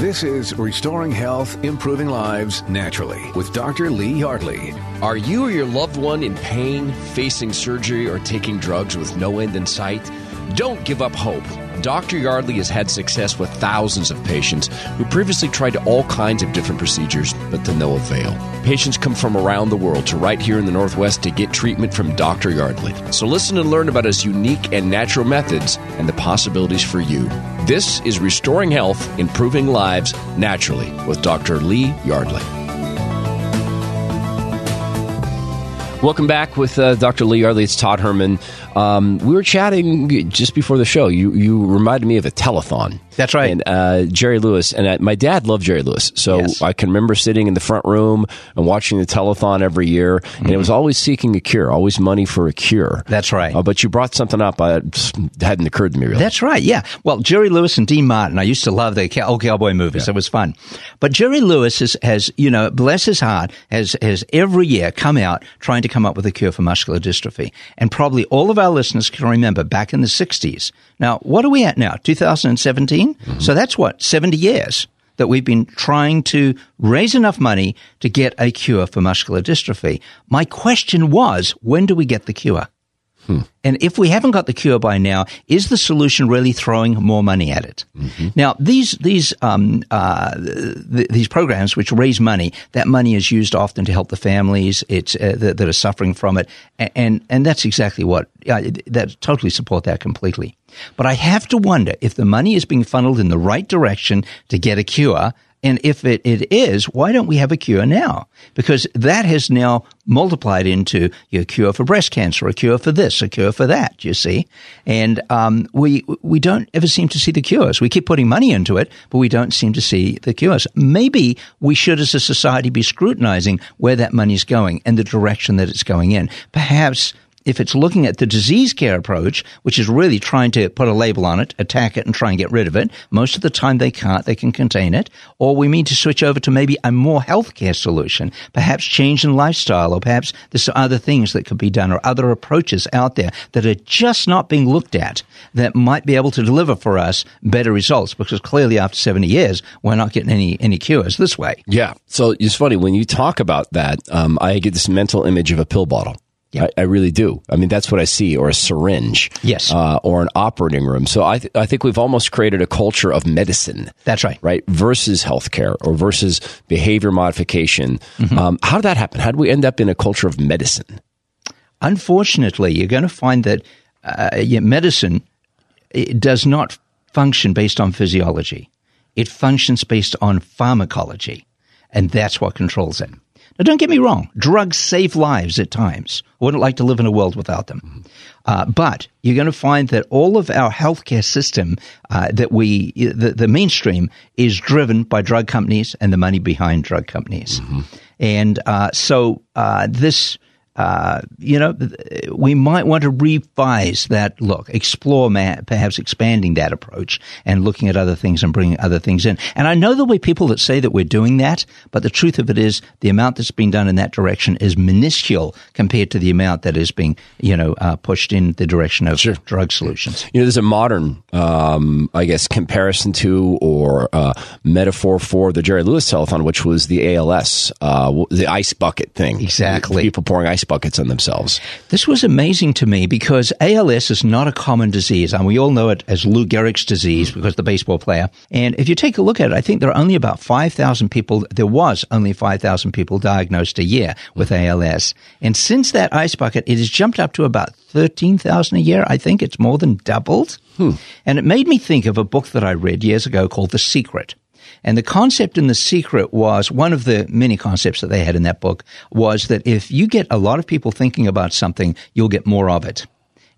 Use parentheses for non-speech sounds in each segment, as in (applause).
This is Restoring Health, Improving Lives Naturally with Dr. Lee Yardley. Are you or your loved one in pain, facing surgery, or taking drugs with no end in sight? Don't give up hope. Dr. Yardley has had success with thousands of patients who previously tried all kinds of different procedures, but to no avail. Patients come from around the world to right here in the Northwest to get treatment from Dr. Yardley. So listen and learn about his unique and natural methods and the possibilities for you. This is Restoring Health, Improving Lives Naturally with Dr. Lee Yardley. Welcome back with uh, Dr. Lee Yardley. It's Todd Herman. Um, we were chatting just before the show. You you reminded me of a telethon. That's right. And uh, Jerry Lewis and I, my dad loved Jerry Lewis, so Yes. I can remember sitting in the front room and watching the telethon every year, and it was always seeking a cure, always money for a cure. That's right. Uh, but you brought something up uh, just hadn't occurred to me really. That's right. Yeah. Well, Jerry Lewis and Dean Martin. I used to love the cow- old cowboy movies. It was fun. But Jerry Lewis has, has, you know, bless his heart, has has every year come out trying to come up with a cure for muscular dystrophy. And probably all of our listeners can remember back in the '60s. Now, what are we at now? 2017. Mm-hmm. So that's what 70 years that we've been trying to raise enough money to get a cure for muscular dystrophy. My question was, when do we get the cure? And if we haven't got the cure by now, is the solution really throwing more money at it? Now, these these um, uh, th- these programs which raise money, that money is used often to help the families it's uh, that, that are suffering from it, A- and and that's exactly what uh, that totally support that completely. But I have to wonder if the money is being funneled in the right direction to get a cure. And if it, it is, why don't we have a cure now? Because that has now multiplied into a cure for breast cancer, a cure for this, a cure for that, you see? And um, we, we don't ever seem to see the cures. We keep putting money into it, but we don't seem to see the cures. Maybe we should, as a society, be scrutinizing where that money is going and the direction that it's going in. Perhaps if it's looking at the disease care approach, which is really trying to put a label on it, attack it, and try and get rid of it, most of the time they can't, they can contain it. Or we need to switch over to maybe a more healthcare solution, perhaps change in lifestyle, or perhaps there's other things that could be done, or other approaches out there that are just not being looked at that might be able to deliver for us better results. Because clearly, after 70 years, we're not getting any any cures this way. Yeah. So it's funny when you talk about that. Um, I get this mental image of a pill bottle. Yeah. I, I really do. I mean, that's what I see, or a syringe. Yes. Uh, or an operating room. So I, th- I think we've almost created a culture of medicine. That's right. Right. Versus healthcare or versus behavior modification. Mm-hmm. Um, how did that happen? How did we end up in a culture of medicine? unfortunately, you're going to find that uh, yeah, medicine it does not function based on physiology. It functions based on pharmacology, and that's what controls it. Now, don't get me wrong. Drugs save lives at times. I wouldn't like to live in a world without them. Uh, but you're going to find that all of our healthcare system uh, that we, the, the mainstream, is driven by drug companies and the money behind drug companies. And uh, so uh, this uh, you know, we might want to revise that look, explore ma- perhaps expanding that approach and looking at other things and bringing other things in. And I know there'll be people that say that we're doing that, but the truth of it is the amount that's been done in that direction is minuscule compared to the amount that is being, you know, uh, pushed in the direction of drug solutions. You know, there's a modern, um, I guess, comparison to or uh, metaphor for the Jerry Lewis telethon, which was the ALS, uh, the ice bucket thing. Exactly. People pouring ice buckets on themselves. This was amazing to me because ALS is not a common disease, and we all know it as Lou Gehrig's disease hmm. because the baseball player. And if you take a look at it, I think there are only about 5,000 people, there was only 5,000 people diagnosed a year with ALS. And since that ice bucket, it has jumped up to about 13,000 a year. I think it's more than doubled. Hmm. And it made me think of a book that I read years ago called The Secret. And the concept in The Secret was one of the many concepts that they had in that book was that if you get a lot of people thinking about something, you'll get more of it.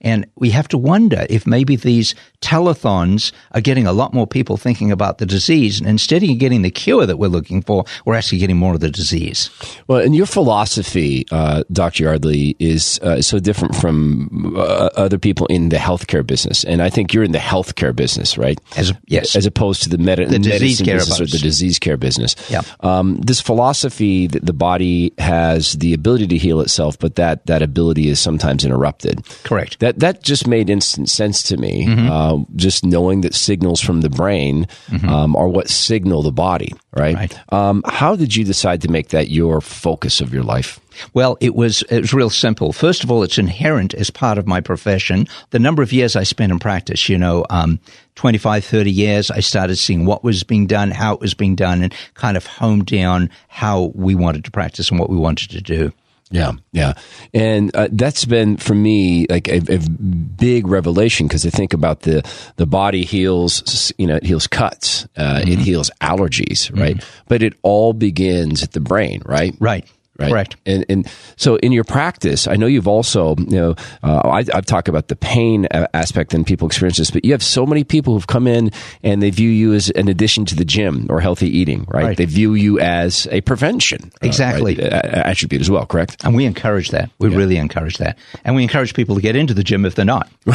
And we have to wonder if maybe these telethons are getting a lot more people thinking about the disease. And instead of getting the cure that we're looking for, we're actually getting more of the disease. Well, and your philosophy, uh, Dr. Yardley, is uh, so different from uh, other people in the healthcare business. And I think you're in the healthcare business, right? As- yes. As opposed to the, med- The disease medicine care business or the disease care business. Yeah. Um, this philosophy that the body has the ability to heal itself, but that, that ability is sometimes interrupted. Correct. That that that just made instant sense to me. Mm-hmm. Uh, just knowing that signals from the brain um, are what signal the body, right? Right. Um, how did you decide to make that your focus of your life? Well, it was it was real simple. First of all, it's inherent as part of my profession. The number of years I spent in practice, you know, um, 25, 30 years, I started seeing what was being done, how it was being done, and kind of honed down how we wanted to practice and what we wanted to do. Yeah, yeah, and uh, that's been for me like a, a big revelation because I think about the the body heals, you know, it heals cuts, uh, it heals allergies, right? But it all begins at the brain, right? Right. Right. Correct. And and so in your practice, I know you've also you know uh, I, I've talked about the pain aspect and people experience this, but you have so many people who've come in and they view you as an addition to the gym or healthy eating, right? Right. They view you as a prevention, uh, Exactly. right, a- a- attribute as well, correct? And we encourage that. We really encourage that. And we encourage people to get into the gym if they're not. (laughs)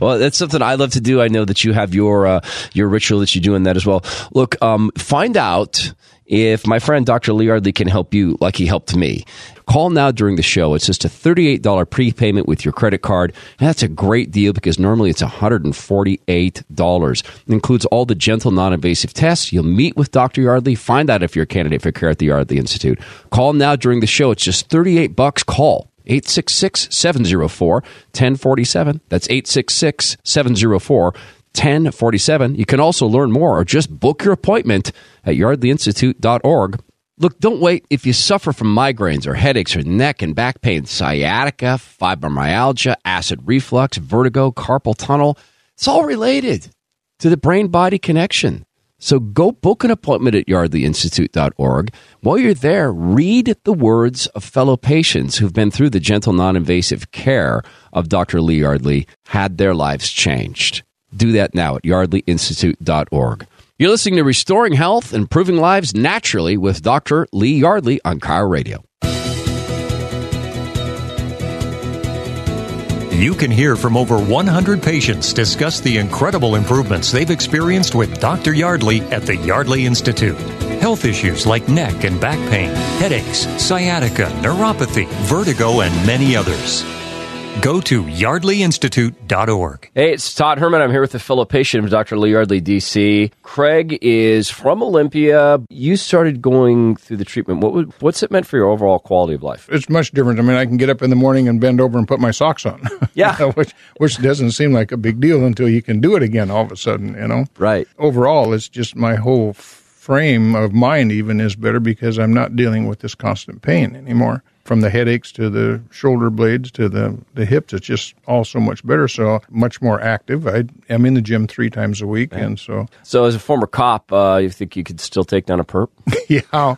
well, that's something I love to do. I know that you have your uh, your ritual that you do in that as well. Look, um, find out if my friend Dr. Lee Yardley can help you like he helped me. Call now during the show. It's just a $38 prepayment with your credit card. And that's a great deal because normally it's $148. It includes all the gentle, non invasive tests. You'll meet with Dr. Yardley, find out if you're a candidate for care at the Yardley Institute. Call now during the show. It's just 38 bucks. Call 866 704 1047. That's 866 704 1047. You can also learn more or just book your appointment at yardleyinstitute.org. Look, don't wait if you suffer from migraines or headaches or neck and back pain, sciatica, fibromyalgia, acid reflux, vertigo, carpal tunnel. It's all related to the brain body connection. So go book an appointment at yardleyinstitute.org. While you're there, read the words of fellow patients who've been through the gentle, non invasive care of Dr. Lee Yardley, had their lives changed. Do that now at yardleyinstitute.org. You're listening to Restoring Health, Improving Lives Naturally with Dr. Lee Yardley on KIRO Radio. You can hear from over 100 patients discuss the incredible improvements they've experienced with Dr. Yardley at the Yardley Institute. Health issues like neck and back pain, headaches, sciatica, neuropathy, vertigo, and many others. Go to yardleyinstitute.org. Hey, it's Todd Herman. I'm here with a fellow patient of Dr. Lee Yardley, DC. Craig is from Olympia. You started going through the treatment. What would, what's it meant for your overall quality of life? it's much different. I mean, I can get up in the morning and bend over and put my socks on. Yeah. (laughs) Which which doesn't seem like a big deal until you can do it again all of a sudden. You know. Right. Overall, it's just my whole frame of mind even is better because I'm not dealing with this constant pain anymore. From the headaches to the shoulder blades to the, the hips, it's just all so much better. So much more active. I am in the gym three times a week, and so So, as a former cop, uh, you think you could still take down a perp? (laughs) yeah.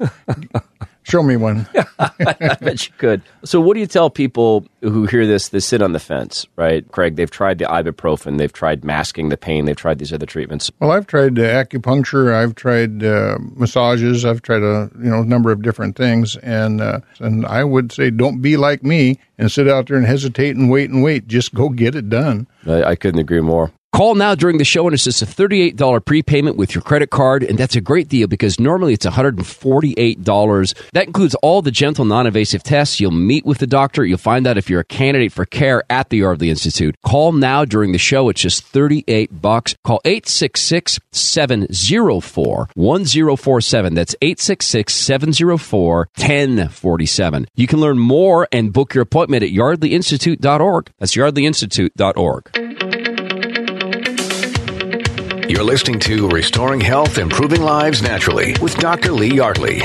Show me one. (laughs) I bet you could. So, what do you tell people who hear this? They sit on the fence, right? Craig, they've tried the ibuprofen, they've tried masking the pain, they've tried these other treatments. Well, I've tried uh, acupuncture, I've tried uh, massages, I've tried a you know number of different things, and uh, and I would say don't be like me and sit out there and hesitate and wait and wait. Just go get it done. I, I couldn't agree more. Call now during the show, and it's just a $38 prepayment with your credit card. And that's a great deal because normally it's $148. That includes all the gentle, non invasive tests. You'll meet with the doctor. You'll find out if you're a candidate for care at the Yardley Institute. Call now during the show. It's just 38 bucks. Call 866 704 1047. That's 866 704 1047. You can learn more and book your appointment at yardleyinstitute.org. That's yardleyinstitute.org. You're listening to Restoring Health, Improving Lives Naturally with Dr. Lee Yardley.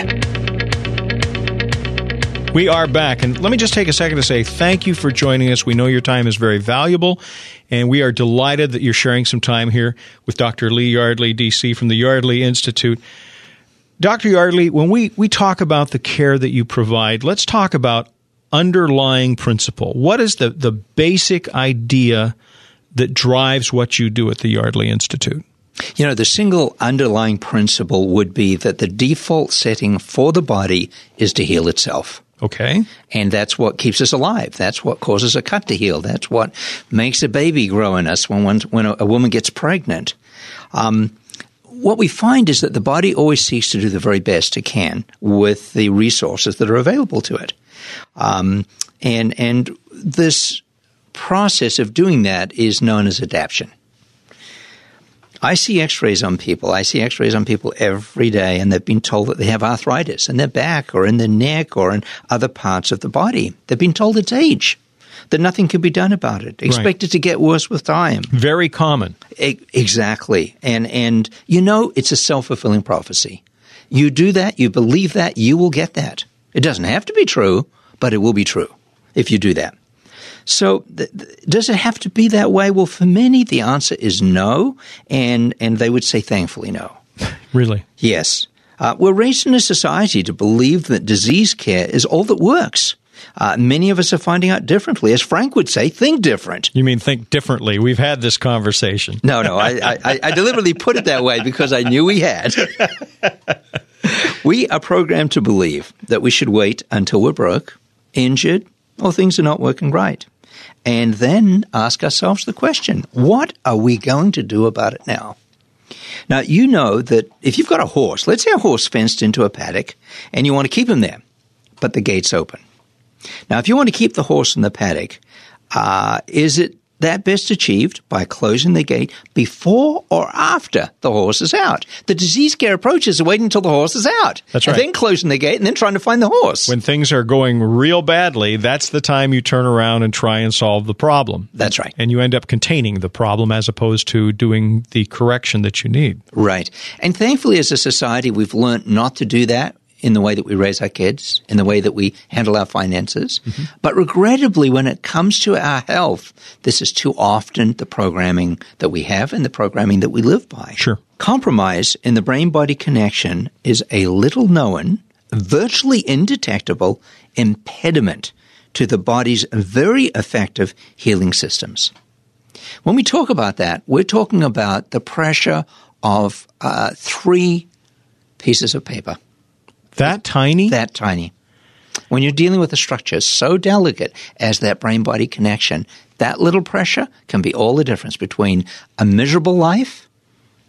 We are back. And let me just take a second to say thank you for joining us. We know your time is very valuable, and we are delighted that you're sharing some time here with Dr. Lee Yardley, DC, from the Yardley Institute. Dr. Yardley, when we, we talk about the care that you provide, let's talk about underlying principle. What is the, the basic idea that drives what you do at the Yardley Institute? You know, the single underlying principle would be that the default setting for the body is to heal itself. Okay. And that's what keeps us alive. That's what causes a cut to heal. That's what makes a baby grow in us when one, when a, a woman gets pregnant. Um, what we find is that the body always seeks to do the very best it can with the resources that are available to it. Um, and and this process of doing that is known as adaptation. I see x rays on people. I see x rays on people every day, and they've been told that they have arthritis in their back or in their neck or in other parts of the body. They've been told it's age, that nothing can be done about it. expected it to get worse with time. Very common. E- exactly. And, and you know, it's a self fulfilling prophecy. You do that, you believe that, you will get that. It doesn't have to be true, but it will be true if you do that. So, th- th- does it have to be that way? Well, for many, the answer is no, and and they would say, thankfully, no. (laughs) Really? Yes, uh, we're raised in a society to believe that disease care is all that works. Uh, many of us are finding out differently. As Frank would say, think different. You mean think differently? We've had this conversation. No, no, I, I, I deliberately put it that way because I knew we had. we are programmed to believe that we should wait until we're broke, injured, or things are not working right. And then ask ourselves the question what are we going to do about it now? Now, you know that if you've got a horse, let's say a horse fenced into a paddock and you want to keep him there, but the gate's open. Now, if you want to keep the horse in the paddock, uh, is it that best achieved by closing the gate before or after the horse is out? The disease care approach is waiting until the horse is out. That's And right. then closing the gate and then trying to find the horse. When things are going real badly, that's the time you turn around and try and solve the problem. That's right. And you end up containing the problem as opposed to doing the correction that you need. Right. And thankfully, as a society, we've learned not to do that in the way that we raise our kids, in the way that we handle our finances. But regrettably, when it comes to our health, this is too often the programming that we have and the programming that we live by. Sure. Compromise in the brain body connection is a little known, virtually indetectable impediment to the body's very effective healing systems. When we talk about that, we're talking about the pressure of uh, three pieces of paper, That tiny? that tiny. When you're dealing with a structure so delicate as that brain body connection, that little pressure can be all the difference between a miserable life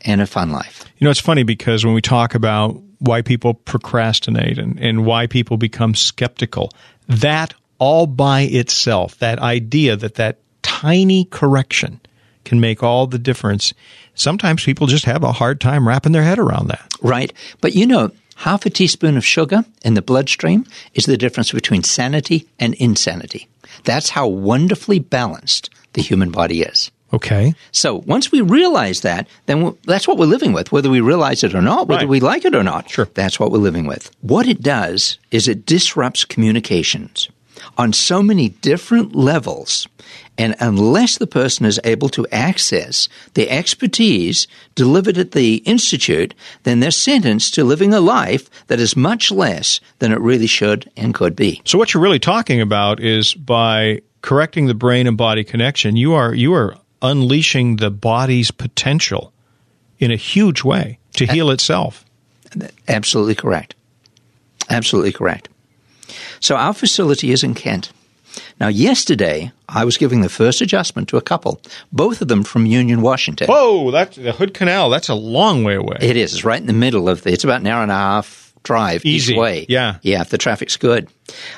and a fun life. You know, it's funny because when we talk about why people procrastinate and, and why people become skeptical, that all by itself, that idea that that tiny correction can make all the difference, sometimes people just have a hard time wrapping their head around that. Right? But you know, half a teaspoon of sugar in the bloodstream is the difference between sanity and insanity. That's how wonderfully balanced the human body is. Okay. So once we realize that, then that's what we're living with, whether we realize it or not, whether Right. we like it or not. Sure. That's what we're living with. What it does is it disrupts communications on so many different levels. And unless the person is able to access the expertise delivered at the Institute, then they're sentenced to living a life that is much less than it really should and could be. So what you're really talking about is by correcting the brain and body connection, you are you are unleashing the body's potential in a huge way to heal itself. Absolutely correct. Absolutely correct. So our facility is in Kent. Now, yesterday, I was giving the first adjustment to a couple, both of them from Union, Washington. Whoa, that's the Hood Canal. That's a long way away. It is. It's right in the middle of the, it's about an hour and a half drive Easy. each way. Yeah. Yeah, if the traffic's good.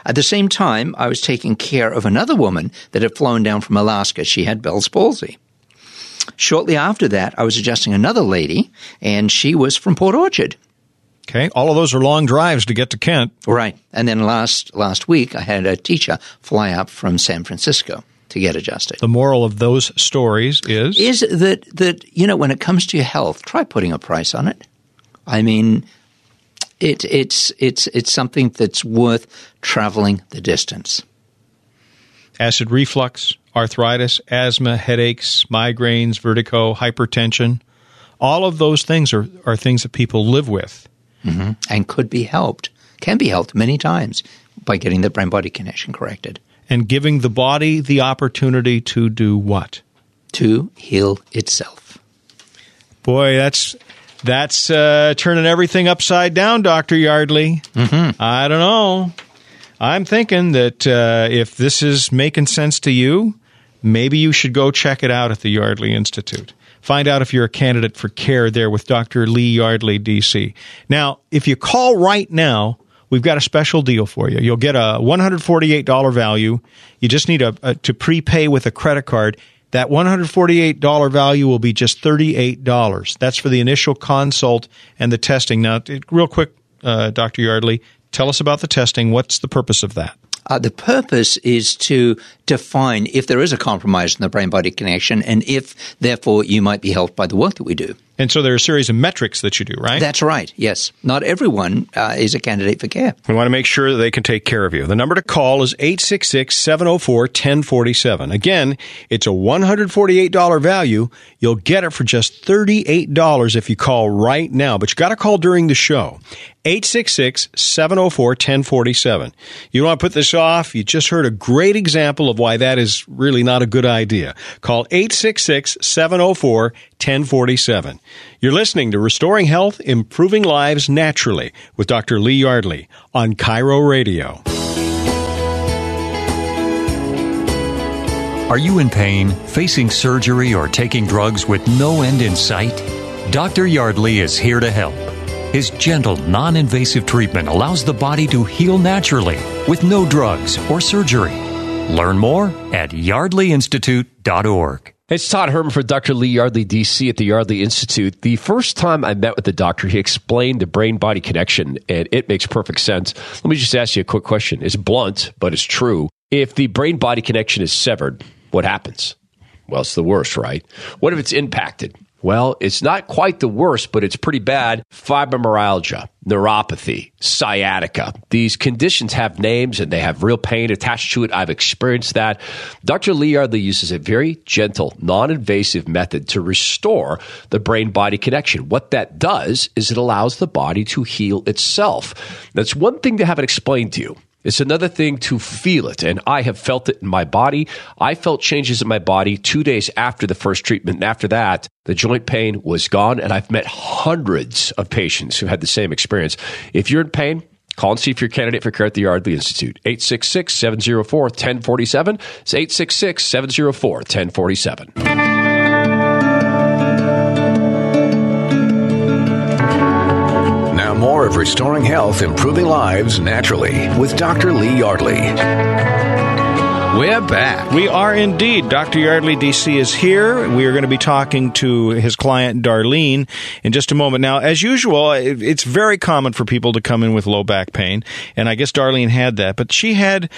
At the same time, I was taking care of another woman that had flown down from Alaska. She had Bell's palsy. Shortly after that, I was adjusting another lady, and she was from Port Orchard. Okay, all of those are long drives to get to Kent. Right. And then last last week, I had a teacher fly up from San Francisco to get adjusted. The moral of those stories is Is that that you know when it comes to your health, try putting a price on it. I mean, it it's it's it's something that's worth traveling the distance. acid reflux, arthritis, asthma, headaches, migraines, vertigo, hypertension. All of those things are, are things that people live with. And could be helped, can be helped many times by getting the brain body connection corrected And giving the body the opportunity to do what? to heal itself. Boy, that's that's uh, turning everything upside down, Doctor Yardley. Mm-hmm. I don't know. I'm thinking that uh, if this is making sense to you, maybe you should go check it out at the Yardley Institute. Find out if you're a candidate for care there with Dr. Lee Yardley, DC. Now, if you call right now, we've got a special deal for you. You'll get a $148 value. You just need a, a to prepay with a credit card. That $148 value will be just $38. That's for the initial consult and the testing. Now, real quick, uh, Dr. Yardley, tell us about the testing. What's the purpose of that? Uh, the purpose is to define if there is a compromise in the brain body connection and if, therefore, you might be helped by the work that we do. And so there are a series of metrics that you do, right? That's right, yes. Not everyone uh, is a candidate for care. We want to make sure that they can take care of you. The number to call is 866 704 1047. Again, it's a $148 value. You'll get it for just $38 if you call right now, but you got to call during the show. 866 704 1047. You don't want to put this off. You just heard a great example of why that is really not a good idea. Call 866 704 1047. You're listening to Restoring Health, Improving Lives Naturally with Dr. Lee Yardley on KIRO Radio. Are you in pain, facing surgery, or taking drugs with no end in sight? Dr. Yardley is here to help. His gentle, non invasive treatment allows the body to heal naturally with no drugs or surgery. Learn more at yardleyinstitute.org. It's Todd Herman for Dr. Lee Yardley, DC at the Yardley Institute. The first time I met with the doctor, he explained the brain body connection, and it makes perfect sense. Let me just ask you a quick question. It's blunt, but it's true. If the brain body connection is severed, what happens? Well, it's the worst, right? What if it's impacted? Well, it's not quite the worst, but it's pretty bad. Fibromyalgia, neuropathy, sciatica. These conditions have names and they have real pain attached to it. I've experienced that. Dr. Lee Yardley uses a very gentle, non invasive method to restore the brain body connection. What that does is it allows the body to heal itself. That's one thing to have it explained to you. It's another thing to feel it. And I have felt it in my body. I felt changes in my body two days after the first treatment. And after that, the joint pain was gone. And I've met hundreds of patients who had the same experience. If you're in pain, Call and see if you're a candidate for care at the Yardley Institute. 866 704 1047. It's 866 704 1047. More of Restoring Health, Improving Lives Naturally with Dr. Lee Yardley. We're back. We are indeed. Dr. Yardley, DC, is here. We are going to be talking to his client, Darlene, in just a moment. Now, as usual, it's very common for people to come in with low back pain, and I guess Darlene had that, but she had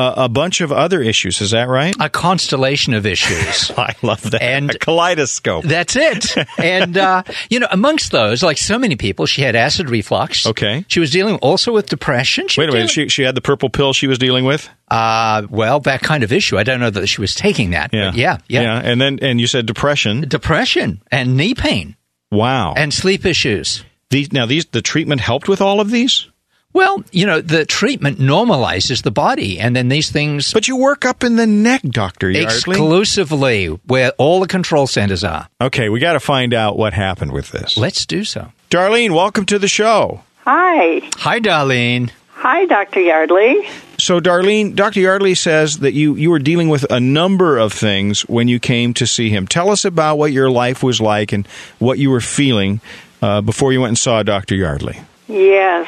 a, a bunch of other issues. Is that right? A constellation of issues. (laughs) I love that. And a kaleidoscope. That's it. and, uh, you know, amongst those, like so many people, she had acid reflux. Okay. She was dealing also with depression. She Wait a minute. dealing- She, she had the purple pill she was dealing with? Uh, well, that kind of issue. I don't know that she was taking that. Yeah. but yeah, yeah. And then, and you said depression. Depression and knee pain Wow. and sleep issues. these, now these, the treatment helped with all of these? Well, you know, the treatment normalizes the body, and then these things But you work up in the neck, Dr. Yardley. exclusively where all the control centers are. Okay, we got to find out what happened with this. Let's do so. Darlene, welcome to the show. Hi. Hi, Darlene. Hi, Dr. Yardley. So, Darlene, Dr. Yardley says that you, you were dealing with a number of things when you came to see him. Tell us about what your life was like and what you were feeling uh, before you went and saw Dr. Yardley. Yes.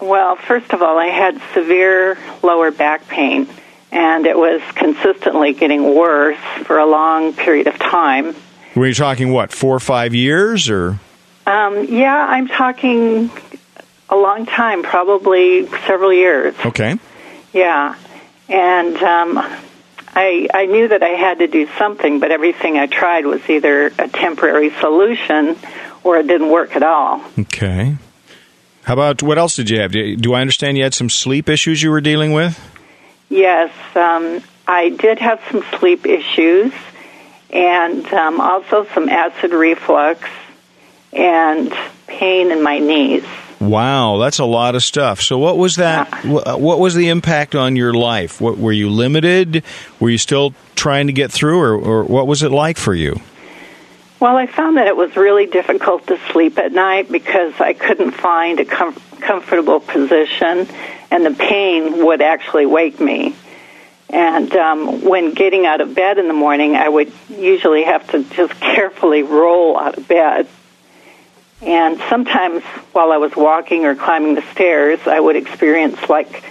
Well, first of all, I had severe lower back pain, and it was consistently getting worse for a long period of time. Were you talking, what, four or five years? or Um, yeah, I'm talking a long time, probably several years. Okay. Yeah, and um, I I knew that I had to do something, but everything I tried was either a temporary solution or it didn't work at all. Okay. How about what else did you have? Do I understand you had some sleep issues you were dealing with? Yes, um, I did have some sleep issues, and um, also some acid reflux and pain in my knees. Wow, that's a lot of stuff. So, what was that? wh- What was the impact on your life? What, were you limited? Were you still trying to get through, or, or what was it like for you? Well, I found that it was really difficult to sleep at night because I couldn't find a com- comfortable position, and the pain would actually wake me. And um, when getting out of bed in the morning, I would usually have to just (laughs) carefully roll out of bed. And sometimes while I was walking or climbing the stairs, I would experience like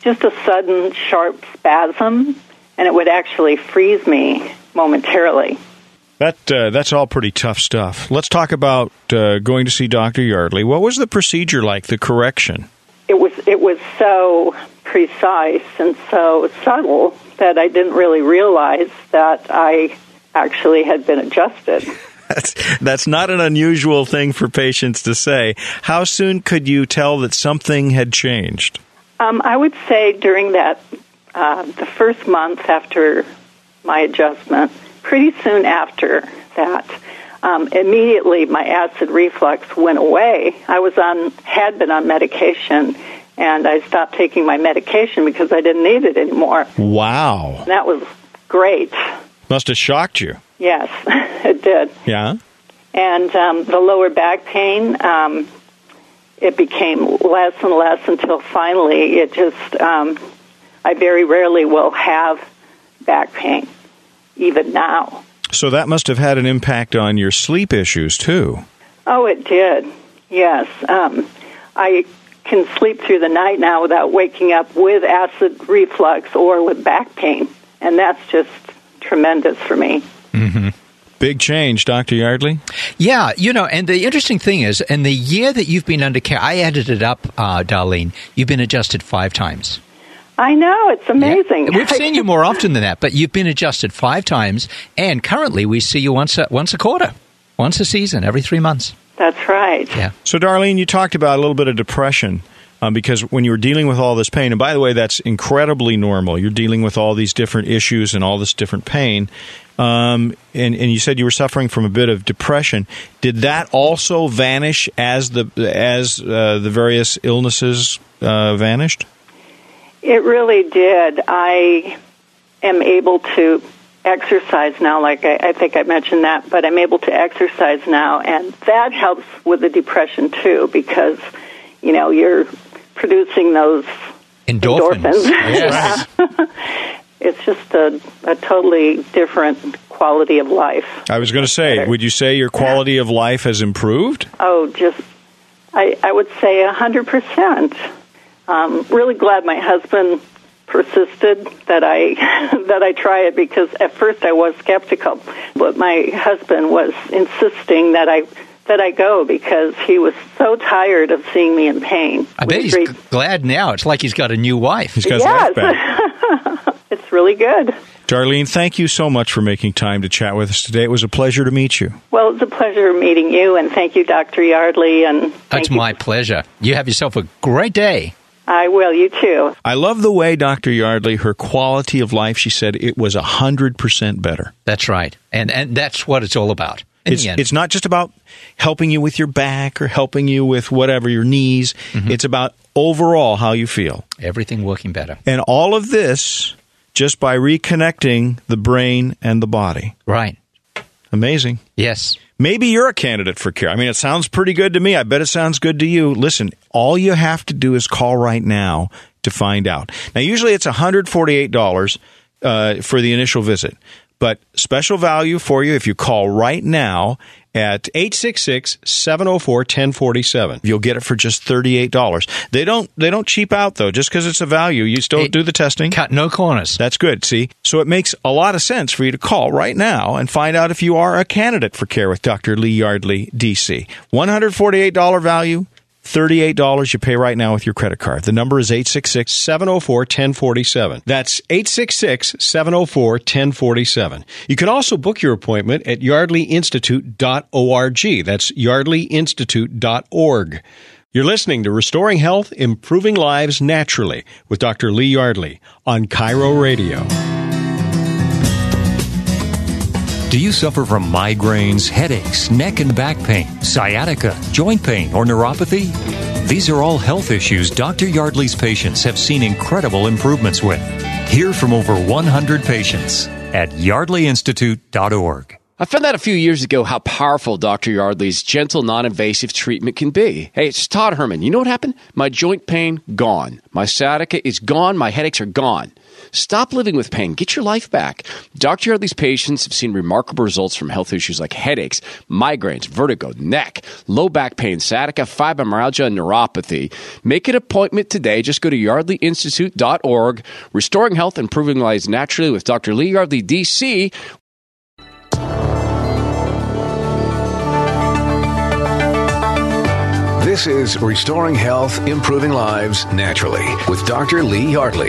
just a sudden sharp spasm, and it would actually freeze me momentarily. That uh, that's all pretty tough stuff. Let's talk about uh, going to see Dr. Yardley. What was the procedure like? The correction. It was it was so precise and so subtle that I didn't really realize that I actually had been adjusted. (laughs) That's, that's not an unusual thing for patients to say. How soon could you tell that something had changed? Um, I would say during that, uh, the first month after my adjustment, pretty soon after that, um, immediately my acid reflux went away. I was on, had been on medication, and I stopped taking my medication because I didn't need it anymore. Wow. That was great. Must have shocked you. Yes, (laughs) it did. Yeah. And um, the lower back pain, um, it became less and less until finally it just, um, I very rarely will have back pain, even now. So that must have had an impact on your sleep issues too. Oh, it did. Yes. Um, I can sleep through the night now without waking up with acid reflux or with back pain. And that's just tremendous for me. Mm-hmm. Big change, Dr. Yardley. Yeah, you know, and the interesting thing is, in the year that you've been under care, I added it up, uh, Darlene, you've been adjusted five times. I know, it's amazing. Yeah. We've seen you more often than that, but you've been adjusted five times, and currently we see you once a, once a quarter, once a season, every three months. That's right. Yeah. So, Darlene, you talked about a little bit of depression. Um, because when you were dealing with all this pain, and by the way, that's incredibly normal. You're dealing with all these different issues and all this different pain, um, and, and you said you were suffering from a bit of depression. Did that also vanish as the as uh, the various illnesses uh, vanished? It really did. I am able to exercise now, like I, I think I mentioned that, but I'm able to exercise now, and that helps with the depression too, because you know you're producing those endorphins. endorphins. Yes. (laughs) it's just a, a totally different quality of life. I was going to say, would you say your quality of life has improved? Oh, just I, I would say a hundred percent. Um, really glad my husband persisted that I (laughs) that I try it because at first I was skeptical, but my husband was insisting that I that I go because he was so tired of seeing me in pain. I bet he's Great- g- glad now. It's like he's got a new wife. He's got his Yes. back. (laughs) it's really good. Darlene, thank you so much for making time to chat with us today. It was a pleasure to meet you. Well, it's a pleasure meeting you, and thank you, Dr. Yardley. And thank It's you. my pleasure. You have yourself a great day. I will. You too. I love the way Dr. Yardley, her quality of life, she said it was 100% better. That's right. And and that's what it's all about. It's, it's not just about helping you with your back or helping you with whatever, your knees. Mm-hmm. It's about overall how you feel. everything working better. And all of this just by reconnecting the brain and the body. Right. Amazing. Yes. Maybe you're a candidate for care. I mean, it sounds pretty good to me. I bet it sounds good to you. Listen, all you have to do is call right now to find out. Now, usually it's $148 uh, for the initial visit, but special value for you if you call right now at 866-704-1047. You'll get it for just $38. They don't they don't cheap out though just because it's a value. You still Hey, do the testing. Cut no corners. That's good. See? So it makes a lot of sense for you to call right now and find out if you are a candidate for care with Dr. Lee Yardley, DC. $148 value. $38 you pay right now with your credit card. The number is 866 704 1047. That's 866 704 1047. You can also book your appointment at yardleyinstitute.org. That's yardleyinstitute.org. You're listening to Restoring Health, Improving Lives Naturally with Dr. Lee Yardley on KIRO Radio. Do you suffer from migraines, headaches, neck and back pain, sciatica, joint pain, or neuropathy? These are all health issues Dr. Yardley's patients have seen incredible improvements with. Hear from over 100 patients at yardleyinstitute.org. I found out a few years ago how powerful Dr. Yardley's gentle, non invasive treatment can be. Hey, it's Todd Herman. You know what happened? My joint pain, gone. My sciatica is gone. My headaches are gone. Stop living with pain. Get your life back. Dr. Yardley's patients have seen remarkable results from health issues like headaches, migraines, vertigo, neck, low back pain, sciatica, fibromyalgia, and neuropathy. Make an appointment today. Just go to yardleyinstitute.org. Restoring health, improving lives naturally with Dr. Lee Yardley, DC. This is Restoring Health, Improving Lives Naturally with Dr. Lee Yardley.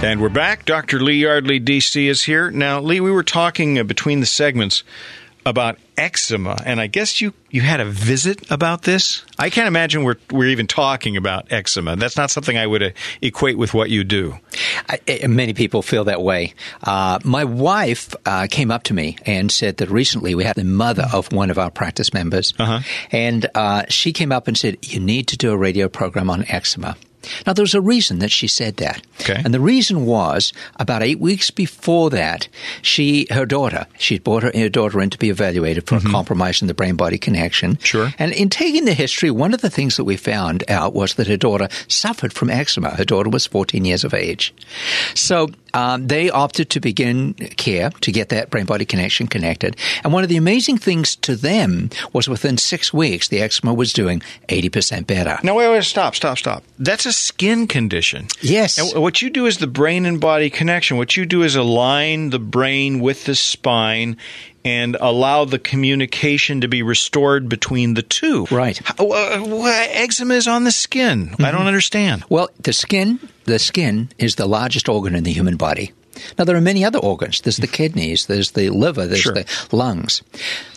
And we're back. Dr. Lee Yardley, DC, is here. Now, Lee, we were talking uh, between the segments about eczema, and I guess you, you had a visit about this. I can't imagine we're, we're even talking about eczema. That's not something I would uh, equate with what you do. I, many people feel that way. Uh, my wife uh, came up to me and said that recently we had the mother of one of our practice members, uh-huh. and uh, she came up and said, "You need to do a radio program on eczema." Now, there was a reason that she said that. Okay. And the reason was about eight weeks before that, she, her daughter, she'd brought her, her daughter in to be evaluated for mm-hmm. a compromise in the brain body connection. Sure. And in taking the history, one of the things that we found out was that her daughter suffered from eczema. Her daughter was 14 years of age. So um, they opted to begin care to get that brain body connection connected. And one of the amazing things to them was within six weeks, the eczema was doing 80% better. Now, wait, wait, stop, stop, stop. That's a skin condition. Yes. And what you do is the brain and body connection. What you do is align the brain with the spine and allow the communication to be restored between the two. Right. How, uh, eczema is on the skin. Mm-hmm. I don't understand. Well, the skin, the skin is the largest organ in the human body. Now, there are many other organs. There's the kidneys, there's the liver, there's sure. the lungs.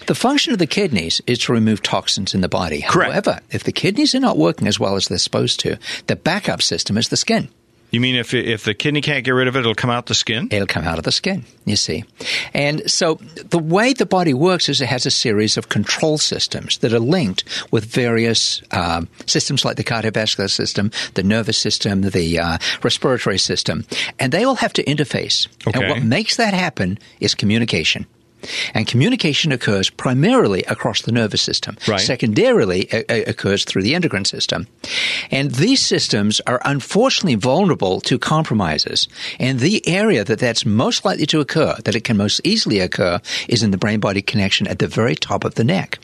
The function of the kidneys is to remove toxins in the body. Correct. However, if the kidneys are not working as well as they're supposed to, the backup system is the skin. You mean if if the kidney can't get rid of it, it'll come out the skin? It'll come out of the skin, you see. And so the way the body works is it has a series of control systems that are linked with various um, systems like the cardiovascular system, the nervous system, the uh, respiratory system, and they all have to interface. Okay. And what makes that happen is communication. And communication occurs primarily across the nervous system. Right. Secondarily, it occurs through the endocrine system. And these systems are unfortunately vulnerable to compromises. And the area that that's most likely to occur, that it can most easily occur, is in the brain body connection at the very top of the neck.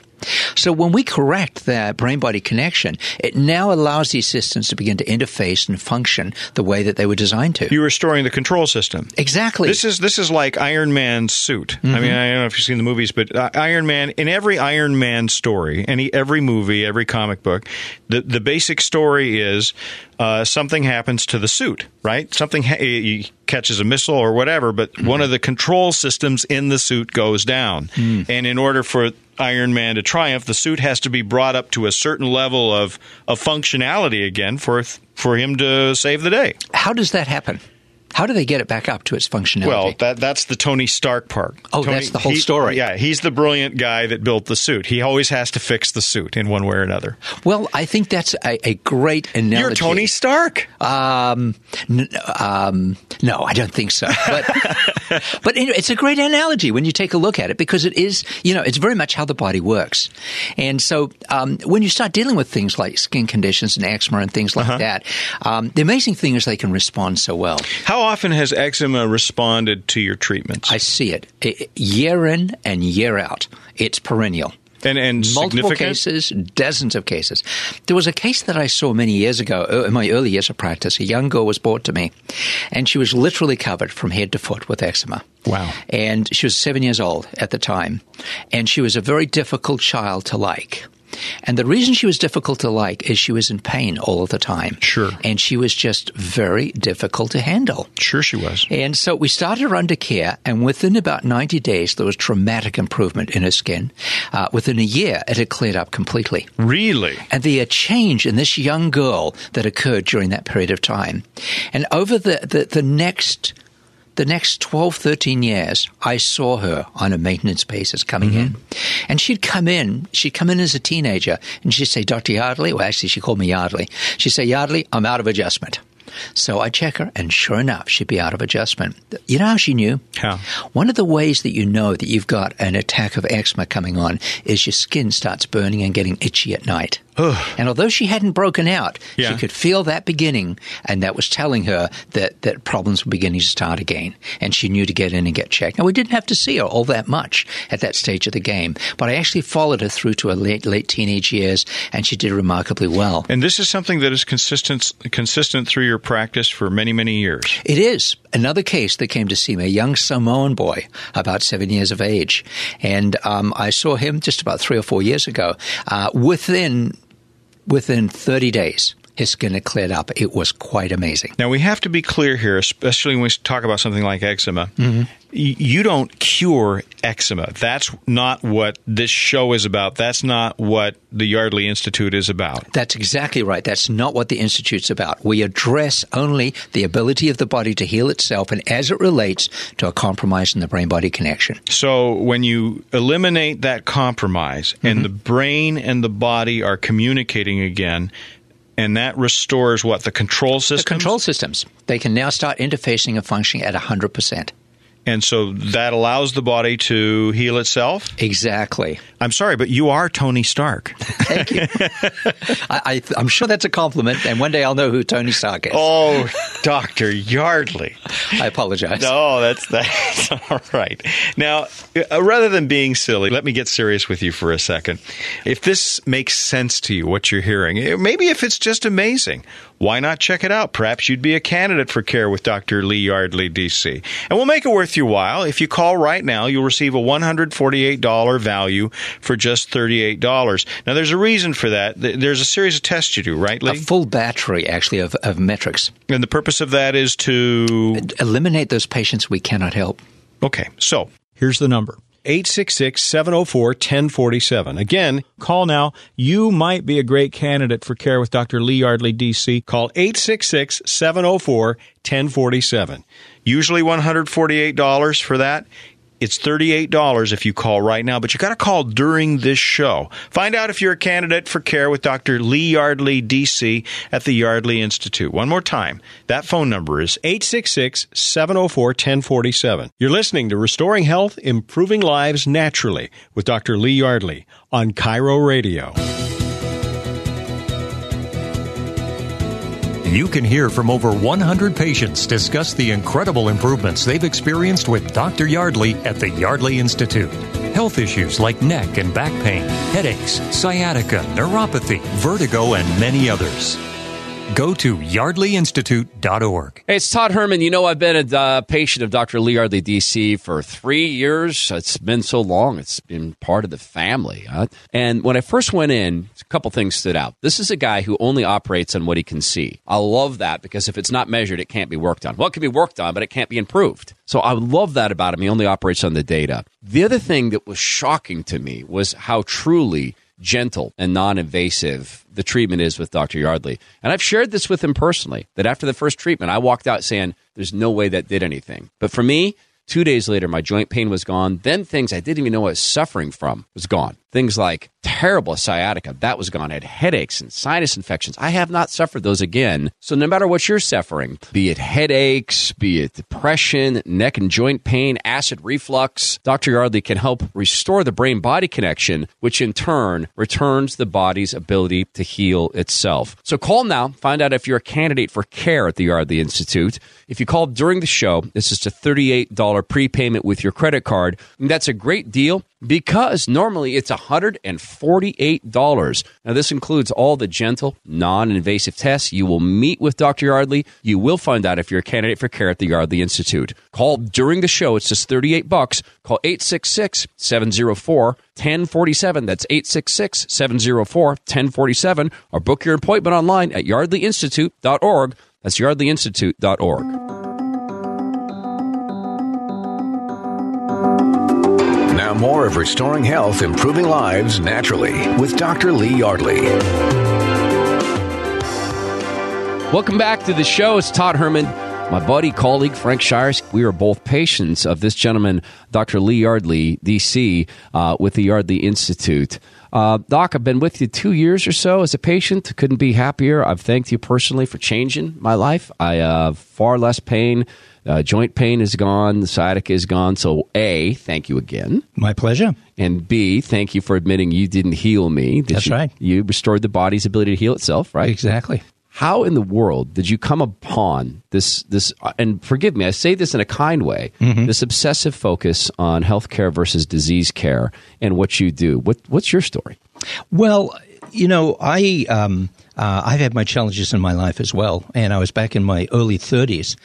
So when we correct that brain body connection, it now allows these systems to begin to interface and function the way that they were designed to. You're restoring the control system. Exactly. This is this is like Iron Man's suit. Mm-hmm. I mean, I don't know if you've seen the movies, but uh, Iron Man in every Iron Man story, any every movie, every comic book, the the basic story is uh, something happens to the suit, right? Something ha- he catches a missile or whatever, but mm-hmm. (clears throat) one of the control systems in the suit goes down, mm. and in order for Iron Man to triumph, the suit has to be brought up to a certain level of, of functionality again for for him to save the day. How does that happen? How do they get it back up to its functionality? Well, that that's the Tony Stark part. Oh, Tony, that's the whole he, story. Yeah, he's the brilliant guy that built the suit. He always has to fix the suit in one way or another. Well, I think that's a, a great analogy. You're Tony Stark. Um, n- um, no, I don't think so. But (laughs) but it's a great analogy when you take a look at it because it is, you know, it's very much how the body works. And so um, when you start dealing with things like skin conditions and eczema and things like uh-huh. that, um, the amazing thing is they can respond so well. How often has eczema responded to your treatments? I see it year in and year out. It's perennial. And, and multiple cases, dozens of cases. There was a case that I saw many years ago uh, in my early years of practice. A young girl was brought to me, and she was literally covered from head to foot with eczema. Wow! And she was seven years old at the time, and she was a very difficult child to like. And the reason she was difficult to like is she was in pain all of the time. Sure. And she was just very difficult to handle. Sure, she was. And so we started her under care, and within about 90 days, there was dramatic improvement in her skin. Uh, within a year, it had cleared up completely. Really? And the uh, change in this young girl that occurred during that period of time. And over the, the, the next the next 12, 13 years, I saw her on a maintenance basis coming mm-hmm. in. And she'd come in, she'd come in as a teenager, and she'd say, Dr. Yardley, well, actually, she called me Yardley. She'd say, Yardley, I'm out of adjustment. So I check her, and sure enough, she'd be out of adjustment. You know how she knew? How? One of the ways that you know that you've got an attack of eczema coming on is your skin starts burning and getting itchy at night. (sighs) and although she hadn't broken out, Yeah. she could feel that beginning, and that was telling her that, that problems were beginning to start again. And she knew to get in and get checked. Now, we didn't have to see her all that much at that stage of the game, but I actually followed her through to her late, late teenage years, and she did remarkably well. And this is something that is consistent consistent through your practice for many many years. It is another case that came to see me, a young Samoan boy, about seven years of age. And um, I saw him just about three or four years ago. Uh, within, within 30 days, his skin had cleared up. It was quite amazing. Now we have to be clear here, especially when we talk about something like eczema. Mm-hmm. Y- You don't cure eczema. That's not what this show is about. That's not what the Yardley Institute is about. That's exactly right. That's not what the Institute's about. We address only the ability of the body to heal itself and as it relates to a compromise in the brain body connection. So when you eliminate that compromise and mm-hmm. the brain and the body are communicating again, and that restores what the control system. The control systems, they can now start interfacing and functioning at 100%. And so that allows the body to heal itself. Exactly. I'm sorry, but you are Tony Stark. (laughs) Thank you. I, I, I'm sure that's a compliment, and one day I'll know who Tony Stark is. oh, Doctor Yardley. I apologize. No, that's that's (laughs) all right. Now, uh, rather than being silly, let me get serious with you for a second. If this makes sense to you, what you're hearing, eh, maybe if it's just amazing, why not check it out? Perhaps you'd be a candidate for care with Dr. Lee Yardley, DC. And we'll make it worth your while. If you call right now, you'll receive a $148 value for just $38. Now, there's a reason for that. There's a series of tests you do, right, A full battery, actually, of, of metrics. And the purpose of that is to Eliminate those patients we cannot help. Okay, so Here's the number 866 704 1047. Again, call now. You might be a great candidate for care with Dr. Lee Yardley, D.C. call 866 704 1047. Usually $148 for that. It's $38 if you call right now, but you got to call during this show. Find out if you're a candidate for care with Dr. Lee Yardley, DC, at the Yardley Institute. One more time. That phone number is 866 704 1047. You're listening to Restoring Health, Improving Lives Naturally with Dr. Lee Yardley on KIRO Radio. You can hear from over 100 patients discuss the incredible improvements they've experienced with Dr. Yardley at the Yardley Institute. Health issues like neck and back pain, headaches, sciatica, neuropathy, vertigo, and many others. Go to yardleyinstitute.org. Hey, it's Todd Herman. You know, I've been a uh, patient of Dr. Lee Yardley, DC, for three years. It's been so long. It's been part of the family. Huh? And when I first went in, a couple things stood out. This is a guy who only operates on what he can see. I love that because if it's not measured, it can't be worked on. Well, it can be worked on, but it can't be improved. So I love that about him. He only operates on the data. The other thing that was shocking to me was how truly gentle and non-invasive the treatment is with Dr. Yardley. And I've shared this with him personally that after the first treatment, I walked out saying, there's no way that did anything. But for me, two days later, my joint pain was gone. Then things I didn't even know I was suffering from was gone. Things like terrible sciatica, that was gone. I had headaches and sinus infections. I have not suffered those again. So no matter what you're suffering, be it headaches, be it depression, neck and joint pain, acid reflux, Dr. Yardley can help restore the brain body connection, which in turn returns the body's ability to heal itself. So call now, find out if you're a candidate for care at the Yardley Institute. If you call during the show, this is a $38 prepayment with your credit card. And that's a great deal because normally it's $148. Now, this includes all the gentle, non invasive tests. You will meet with Dr. Yardley. You will find out if you're a candidate for care at the Yardley Institute. Call during the show. It's just 38 bucks. Call 866 704 1047. That's 866 704 1047. Or book your appointment online at yardleyinstitute.org. That's yardleyinstitute.org. Now, more of Restoring Health, Improving Lives Naturally with Dr. Lee Yardley. Welcome back to the show. It's Todd Herman. My buddy, colleague, Frank Shires, we are both patients of this gentleman, Dr. Lee Yardley, DC, uh, with the Yardley Institute. Uh, Doc, I've been with you two years or so as a patient. Couldn't be happier. I've thanked you personally for changing my life. I have uh, far less pain. Uh, joint pain is gone. The sciatica is gone. So, A, thank you again. My pleasure. And B, thank you for admitting you didn't heal me. That's you, right. You restored the body's ability to heal itself, right? Exactly. How in the world did you come upon this? This and forgive me, I say this in a kind way. Mm-hmm. This obsessive focus on healthcare versus disease care and what you do. What, what's your story? Well, you know, I um, uh, I've had my challenges in my life as well, and I was back in my early 30s,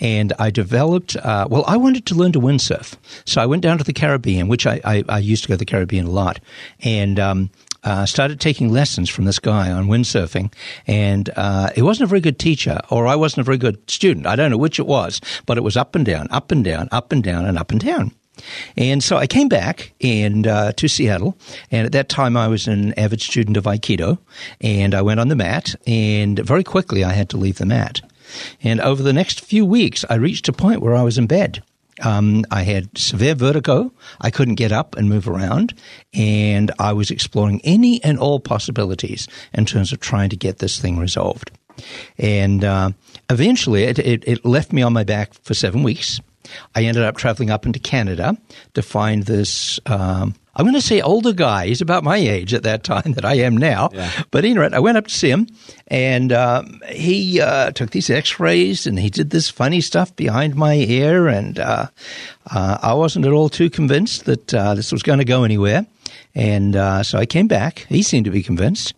and I developed. Uh, well, I wanted to learn to windsurf, so I went down to the Caribbean, which I, I, I used to go to the Caribbean a lot, and um, uh, started taking lessons from this guy on windsurfing, and uh, he wasn't a very good teacher, or I wasn't a very good student. I don't know which it was, but it was up and down, up and down, up and down, and up and down. And so I came back and uh, to Seattle, and at that time I was an avid student of Aikido, and I went on the mat, and very quickly I had to leave the mat. And over the next few weeks, I reached a point where I was in bed. Um, I had severe vertigo. I couldn't get up and move around. And I was exploring any and all possibilities in terms of trying to get this thing resolved. And uh, eventually, it, it, it left me on my back for seven weeks. I ended up traveling up into Canada to find this. Um, I'm going to say older guy. He's about my age at that time that I am now. Yeah. But anyway, I went up to see him, and um, he uh, took these X-rays and he did this funny stuff behind my ear, and uh, uh, I wasn't at all too convinced that uh, this was going to go anywhere. And uh, so I came back. He seemed to be convinced.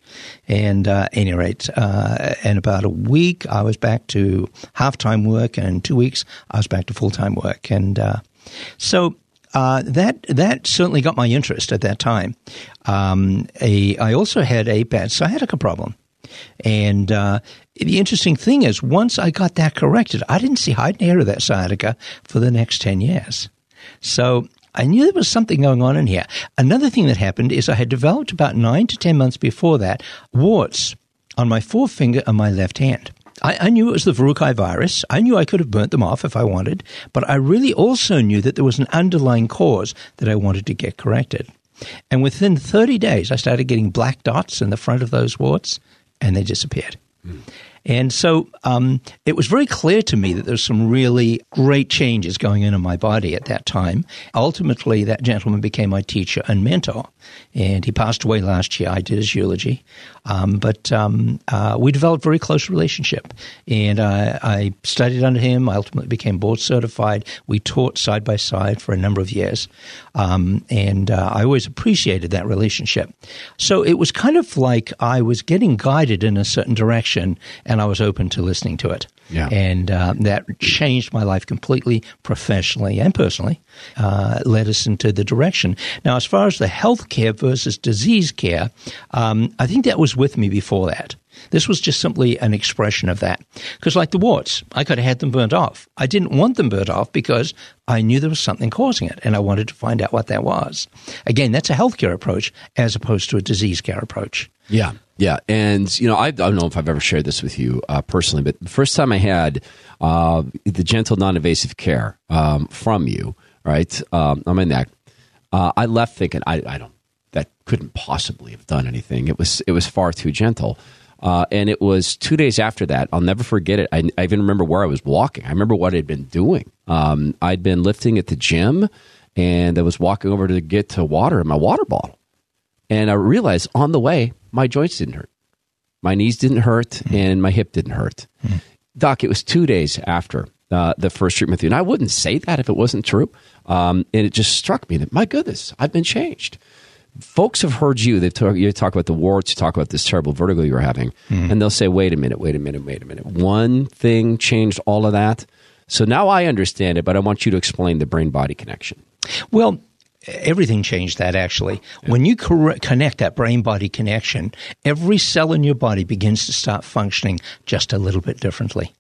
And uh, any rate, uh, in about a week, I was back to half time work, and in two weeks, I was back to full time work. And uh, so uh, that that certainly got my interest at that time. Um, a, I also had a bad sciatica problem. And uh, the interesting thing is, once I got that corrected, I didn't see hide and hair of that sciatica for the next 10 years. So I knew there was something going on in here. Another thing that happened is I had developed about nine to 10 months before that warts on my forefinger and my left hand. I, I, knew it was the Verrucai virus. I knew I could have burnt them off if I wanted, but I really also knew that there was an underlying cause that I wanted to get corrected. And within 30 days, I started getting black dots in the front of those warts, and they disappeared. Mm. And so um, it was very clear to me that there was some really great changes going on in my body at that time. Ultimately, that gentleman became my teacher and mentor, and he passed away last year. I did his eulogy, um, but um, uh, we developed a very close relationship, and uh, I studied under him. I ultimately became board certified. We taught side by side for a number of years, um, and uh, I always appreciated that relationship. So it was kind of like I was getting guided in a certain direction and I was open to listening to it. Yeah. And uh, that changed my life completely, professionally and personally, uh, led us into the direction. Now, as far as the health care versus disease care, um, I think that was with me before that. This was just simply an expression of that. Because, like the warts, I could have had them burnt off. I didn't want them burnt off because I knew there was something causing it, and I wanted to find out what that was. Again, that's a healthcare approach as opposed to a disease care approach. Yeah, yeah, and you know, I, I don't know if I've ever shared this with you uh, personally, but the first time I had uh, the gentle, non-invasive care um, from you, right, um, on my neck, uh, I left thinking, I, I don't, that couldn't possibly have done anything. It was, it was far too gentle. Uh, and it was two days after that. I'll never forget it. I, I even remember where I was walking. I remember what I'd been doing. Um, I'd been lifting at the gym, and I was walking over to get to water in my water bottle. And I realized on the way, my joints didn't hurt. My knees didn't hurt, mm. and my hip didn't hurt. Mm. Doc, it was two days after uh, the first treatment with you. And I wouldn't say that if it wasn't true. Um, and it just struck me that, my goodness, I've been changed folks have heard you. They talk, you talk about the warts, you talk about this terrible vertigo you were having, mm. and they'll say, "Wait a minute, wait a minute, wait a minute." One thing changed all of that. So now I understand it, but I want you to explain the brain body connection. Well, everything changed that actually. Yeah. When you cor- connect that brain body connection, every cell in your body begins to start functioning just a little bit differently.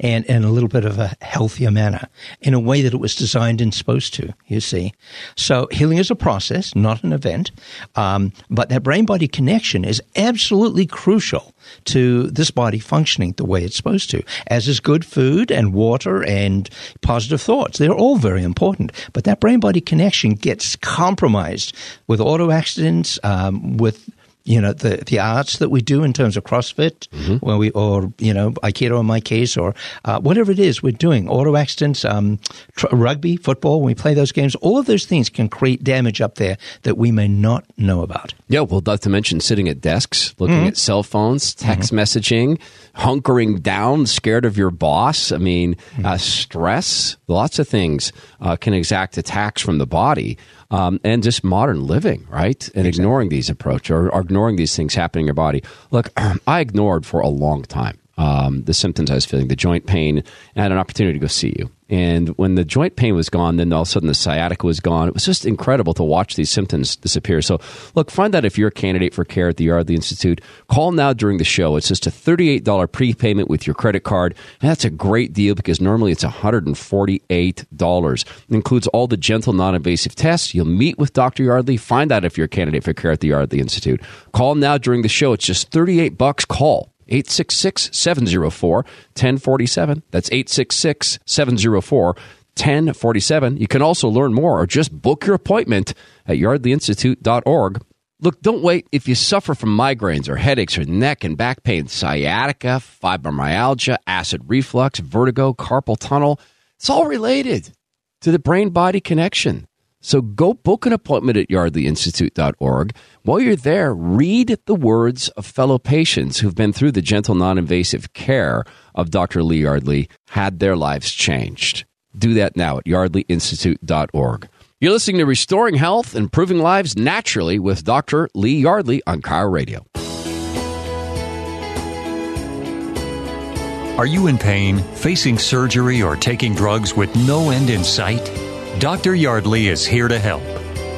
And in a little bit of a healthier manner in a way that it was designed and supposed to, you see. So healing is a process, not an event. Um, but that brain body connection is absolutely crucial to this body functioning the way it's supposed to, as is good food and water and positive thoughts. They're all very important. But that brain body connection gets compromised with auto accidents, um, with you know the the arts that we do in terms of CrossFit, mm-hmm. where we or you know Aikido in my case, or uh, whatever it is we're doing, auto accidents, um, tr- rugby, football. When we play those games, all of those things can create damage up there that we may not know about. Yeah, well, not to mention sitting at desks, looking mm-hmm. at cell phones, text mm-hmm. messaging, hunkering down, scared of your boss. I mean, mm-hmm. uh, stress, lots of things uh, can exact attacks from the body um, and just modern living, right? And exactly. ignoring these approach or, or ignoring these things happening in your body. Look, (clears throat) I ignored for a long time um, the symptoms I was feeling, the joint pain, and I had an opportunity to go see you. And when the joint pain was gone, then all of a sudden the sciatica was gone. It was just incredible to watch these symptoms disappear. So, look, find out if you're a candidate for care at the Yardley Institute. Call now during the show. It's just a $38 prepayment with your credit card. And that's a great deal because normally it's $148. It includes all the gentle, non invasive tests. You'll meet with Dr. Yardley. Find out if you're a candidate for care at the Yardley Institute. Call now during the show. It's just 38 bucks. Call 866 704 1047. That's 866 704 1047. You can also learn more or just book your appointment at yardleyinstitute.org. Look, don't wait. If you suffer from migraines or headaches or neck and back pain, sciatica, fibromyalgia, acid reflux, vertigo, carpal tunnel, it's all related to the brain body connection. So go book an appointment at yardleyinstitute.org. While you're there, read the words of fellow patients who've been through the gentle, non invasive care of Dr. Lee Yardley, had their lives changed. Do that now at yardleyinstitute.org. You're listening to Restoring Health, Improving Lives Naturally with Dr. Lee Yardley on KIRO Radio. Are you in pain, facing surgery, or taking drugs with no end in sight? Dr. Yardley is here to help.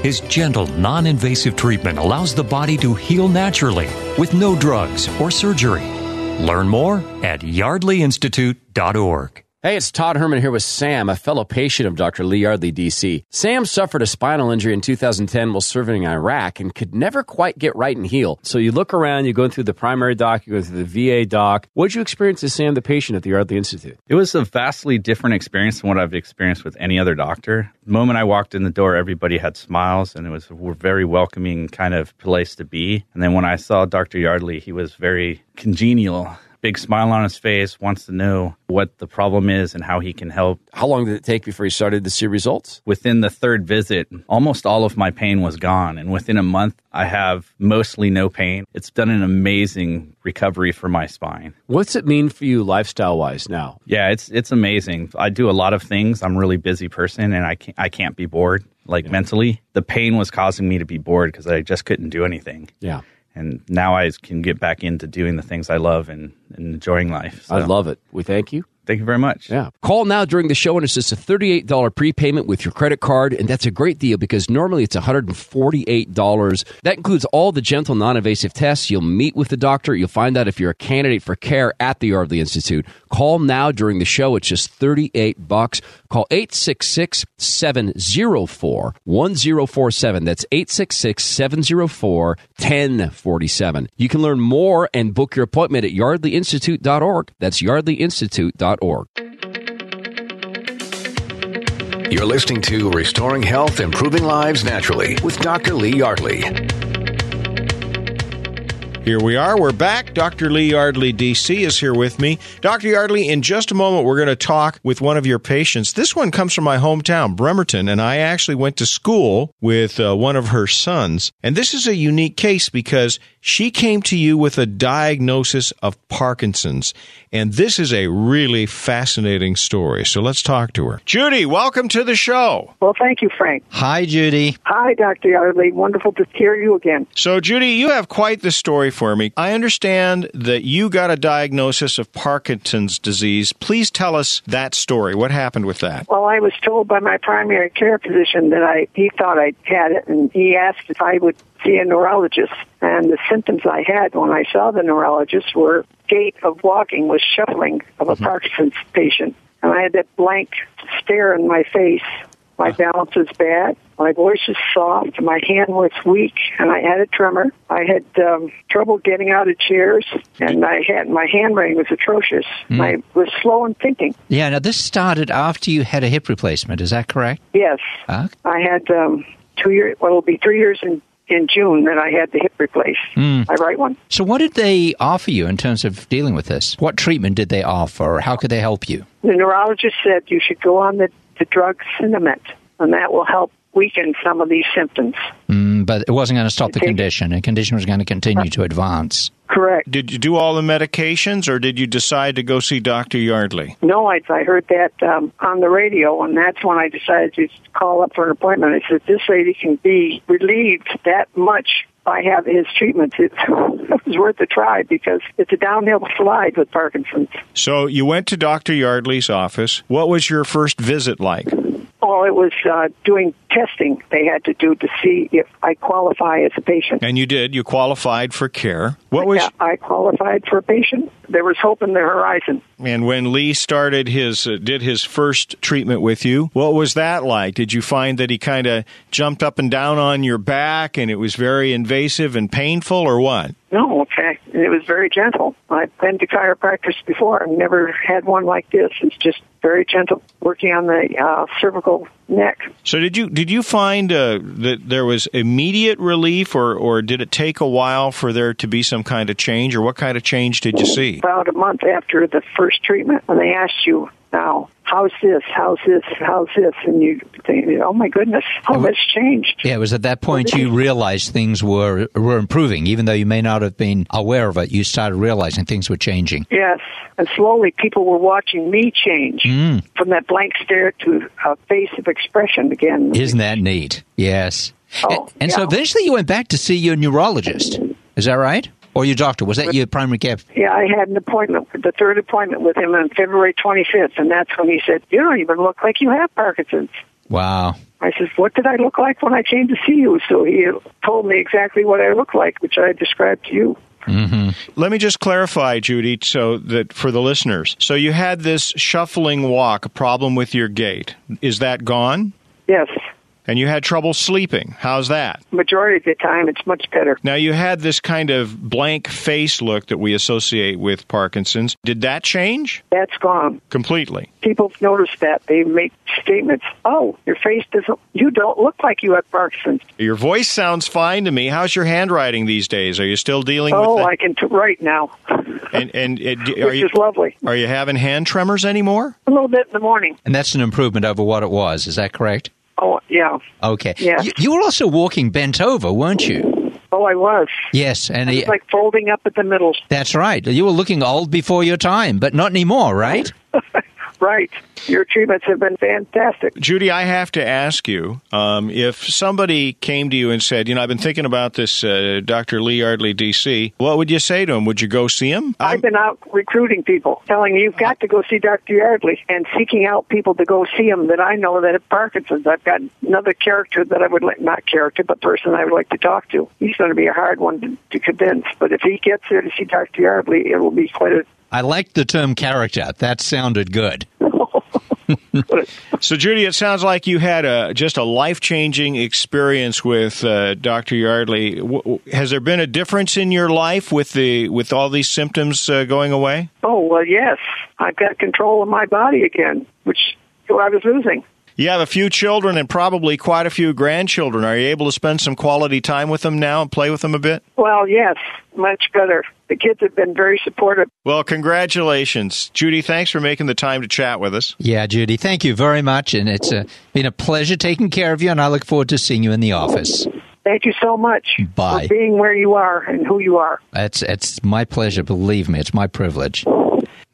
His gentle, non invasive treatment allows the body to heal naturally with no drugs or surgery. Learn more at yardleyinstitute.org. Hey, it's Todd Herman here with Sam, a fellow patient of Dr. Lee Yardley, D.C. Sam suffered a spinal injury in 2010 while serving in Iraq and could never quite get right and heal. So you look around, you go through the primary doc, you go through the VA doc. What did you experience as Sam, the patient at the Yardley Institute? It was a vastly different experience than what I've experienced with any other doctor. The moment I walked in the door, everybody had smiles and it was a very welcoming kind of place to be. And then when I saw Dr. Yardley, he was very congenial big smile on his face, wants to know what the problem is and how he can help. How long did it take before you started to see results? Within the third visit, almost all of my pain was gone. And within a month, I have mostly no pain. It's done an amazing recovery for my spine. What's it mean for you lifestyle wise now? Yeah, it's it's amazing. I do a lot of things. I'm a really busy person and I can't, I can't be bored like yeah. mentally. The pain was causing me to be bored because I just couldn't do anything. Yeah and now I can get back into doing the things I love and, and enjoying life. So. I love it. We thank you. Thank you very much. Yeah. Call now during the show, and it's just a $38 prepayment with your credit card. And that's a great deal because normally it's $148. That includes all the gentle, non invasive tests. You'll meet with the doctor. You'll find out if you're a candidate for care at the Yardley Institute. Call now during the show. It's just 38 bucks. Call 866 704 1047. That's 866 704 1047. You can learn more and book your appointment at yardleyinstitute.org. That's yardleyinstitute.org. You're listening to Restoring Health, Improving Lives Naturally with Dr. Lee Yardley. Here we are. We're back. Dr. Lee Yardley, DC, is here with me. Dr. Yardley, in just a moment, we're going to talk with one of your patients. This one comes from my hometown, Bremerton, and I actually went to school with uh, one of her sons. And this is a unique case because she came to you with a diagnosis of Parkinson's. And this is a really fascinating story. So let's talk to her. Judy, welcome to the show. Well, thank you, Frank. Hi, Judy. Hi, Dr. Yardley. Wonderful to hear you again. So, Judy, you have quite the story for me. I understand that you got a diagnosis of Parkinson's disease. Please tell us that story. What happened with that? Well, I was told by my primary care physician that I he thought I had it, and he asked if I would see a neurologist. And the symptoms I had when I saw the neurologist were gait of walking was shuffling of a mm-hmm. Parkinson's patient, and I had that blank stare in my face my balance is bad. My voice is soft. My hand was weak, and I had a tremor. I had um, trouble getting out of chairs, and I had my handwriting was atrocious. Mm. I was slow in thinking. Yeah. Now this started after you had a hip replacement. Is that correct? Yes. Huh? I had um, two years. Well, it'll be three years in in June that I had the hip replaced. Mm. I write one. So, what did they offer you in terms of dealing with this? What treatment did they offer? How could they help you? The neurologist said you should go on the the drug Sinemet, and that will help weaken some of these symptoms. Mm, but it wasn't going to stop the condition. The condition was going to continue to advance. Correct. Did you do all the medications, or did you decide to go see Dr. Yardley? No, I, I heard that um, on the radio, and that's when I decided to call up for an appointment. I said, this lady can be relieved that much by having his treatment, it, (laughs) it was worth a try because it's a downhill slide with Parkinson's. So you went to Dr. Yardley's office. What was your first visit like? Oh, it was uh, doing testing they had to do to see if I qualify as a patient. And you did. You qualified for care. What was? Yeah, I qualified for a patient. There was hope in the horizon. And when Lee started his uh, did his first treatment with you, what was that like? Did you find that he kind of jumped up and down on your back, and it was very invasive and painful, or what? No, okay. It was very gentle. I've been to chiropractors before. I've never had one like this. It's just very gentle, working on the uh, cervical neck. So did you did you find uh, that there was immediate relief, or or did it take a while for there to be some kind of change, or what kind of change did you see? About a month after the first treatment, when they asked you now, how's this? How's this? How's this? And you think, oh my goodness, how much changed? Yeah, it was at that point you realized things were were improving, even though you may not have been aware of it. You started realizing things were changing. Yes, and slowly people were watching me change mm. from that blank stare to a face of expression again. Isn't that neat? Yes. Oh, and, and yeah. so eventually you went back to see your neurologist. Is that right? Or your doctor? Was that your primary care? Yeah, I had an appointment, the third appointment with him on February 25th, and that's when he said, You don't even look like you have Parkinson's. Wow. I said, What did I look like when I came to see you? So he told me exactly what I looked like, which I described to you. Mm-hmm. Let me just clarify, Judy, so that for the listeners. So you had this shuffling walk, a problem with your gait. Is that gone? Yes and you had trouble sleeping. How's that? Majority of the time, it's much better. Now, you had this kind of blank face look that we associate with Parkinson's. Did that change? That's gone. Completely. People notice that. They make statements, oh, your face doesn't, you don't look like you have Parkinson's. Your voice sounds fine to me. How's your handwriting these days? Are you still dealing oh, with Oh, I can t- write now. And, and, and (laughs) are Which you, is lovely. Are you having hand tremors anymore? A little bit in the morning. And that's an improvement over what it was. Is that correct? Oh, yeah. Okay. Yeah. You, you, were also walking bent over, weren't you? Oh, I was. Yes, and it's like folding up at the middle. That's right. You were looking old before your time, but not anymore, right? (laughs) right. Your treatments have been fantastic. Judy, I have to ask you um, if somebody came to you and said, you know, I've been thinking about this uh, Dr. Lee Yardley, D.C., what would you say to him? Would you go see him? I've been out recruiting people, telling you've got to go see Dr. Yardley and seeking out people to go see him that I know that have Parkinson's. I've got another character that I would like, not character, but person I would like to talk to. He's going to be a hard one to, to convince, but if he gets there to see Dr. Yardley, it will be quite a I liked the term character. That sounded good. so, Judy, it sounds like you had a just a life changing experience with uh, Dr. Yardley. W- has there been a difference in your life with the with all these symptoms uh, going away? Oh well, yes. I've got control of my body again, which I was losing. You have a few children and probably quite a few grandchildren. Are you able to spend some quality time with them now and play with them a bit? Well, yes, much better. The kids have been very supportive. Well, congratulations. Judy, thanks for making the time to chat with us. Yeah, Judy, thank you very much. And it's uh, been a pleasure taking care of you, and I look forward to seeing you in the office. Thank you so much Bye. for being where you are and who you are. It's, it's my pleasure. Believe me, it's my privilege.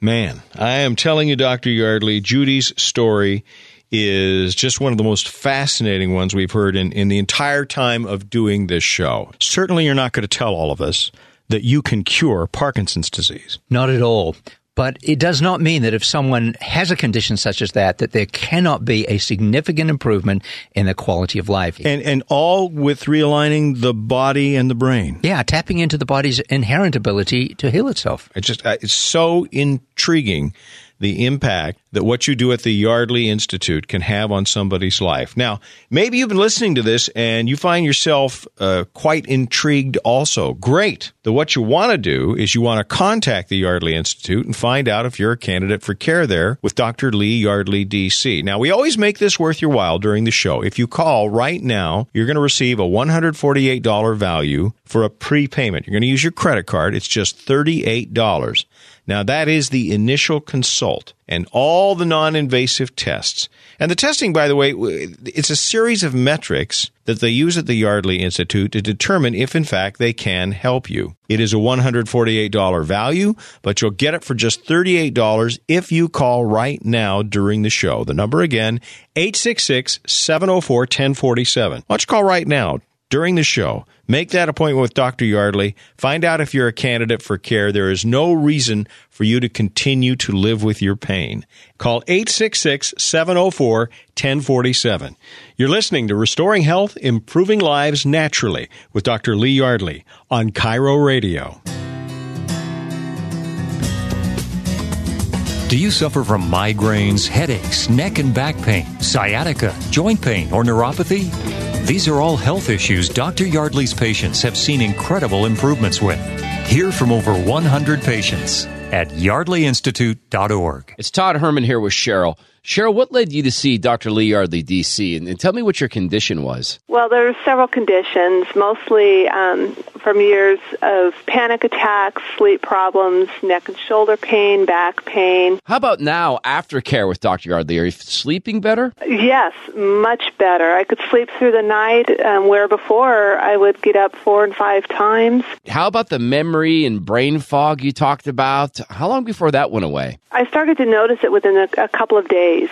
Man, I am telling you, Dr. Yardley, Judy's story is just one of the most fascinating ones we've heard in, in the entire time of doing this show. Certainly, you're not going to tell all of us that you can cure Parkinson's disease. Not at all. But it does not mean that if someone has a condition such as that, that there cannot be a significant improvement in the quality of life. And, and all with realigning the body and the brain. Yeah, tapping into the body's inherent ability to heal itself. It just, uh, it's so intriguing the impact that what you do at the Yardley Institute can have on somebody's life. Now, maybe you've been listening to this and you find yourself uh, quite intrigued also. Great. The what you want to do is you want to contact the Yardley Institute and find out if you're a candidate for care there with Dr. Lee Yardley, DC. Now, we always make this worth your while during the show. If you call right now, you're going to receive a $148 value for a prepayment. You're going to use your credit card. It's just $38. Now, that is the initial consult and all the non invasive tests. And the testing, by the way, it's a series of metrics that they use at the Yardley Institute to determine if, in fact, they can help you. It is a $148 value, but you'll get it for just $38 if you call right now during the show. The number again, 866 704 1047. Why don't you call right now? During the show. Make that appointment with Dr. Yardley. Find out if you're a candidate for care. There is no reason for you to continue to live with your pain. Call 866 704 1047. You're listening to Restoring Health, Improving Lives Naturally with Dr. Lee Yardley on KIRO Radio. Do you suffer from migraines, headaches, neck and back pain, sciatica, joint pain, or neuropathy? These are all health issues Dr. Yardley's patients have seen incredible improvements with. Hear from over 100 patients at yardleyinstitute.org. It's Todd Herman here with Cheryl. Cheryl, what led you to see Dr. Lee Yardley, D.C., and, and tell me what your condition was? Well, there were several conditions, mostly um, from years of panic attacks, sleep problems, neck and shoulder pain, back pain. How about now, after care with Dr. Yardley? Are you sleeping better? Yes, much better. I could sleep through the night, um, where before I would get up four and five times. How about the memory and brain fog you talked about? How long before that went away? I started to notice it within a, a couple of days days.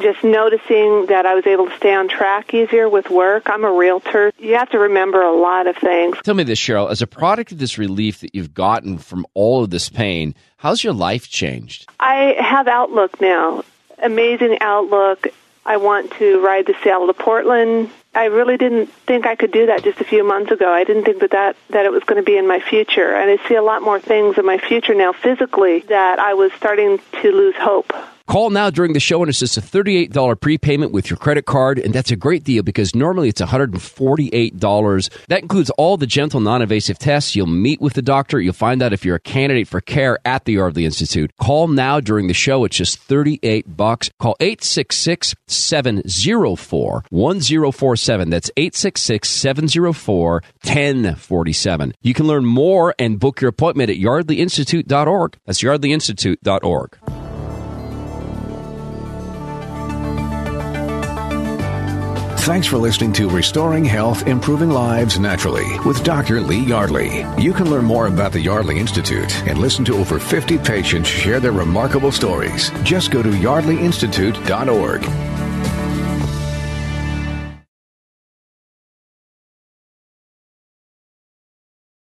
Just noticing that I was able to stay on track easier with work. I'm a realtor. You have to remember a lot of things. Tell me this, Cheryl. As a product of this relief that you've gotten from all of this pain, how's your life changed? I have outlook now. Amazing outlook. I want to ride the Seattle to Portland. I really didn't think I could do that just a few months ago. I didn't think that that, that it was going to be in my future. And I see a lot more things in my future now physically that I was starting to lose hope. Call now during the show and it's just a $38 prepayment with your credit card. And that's a great deal because normally it's $148. That includes all the gentle, non invasive tests. You'll meet with the doctor. You'll find out if you're a candidate for care at the Yardley Institute. Call now during the show. It's just 38 bucks. Call 866 704 1047. That's 866 704 1047. You can learn more and book your appointment at yardleyinstitute.org. That's yardleyinstitute.org. Thanks for listening to Restoring Health, Improving Lives Naturally with Dr. Lee Yardley. You can learn more about the Yardley Institute and listen to over 50 patients share their remarkable stories. Just go to yardleyinstitute.org.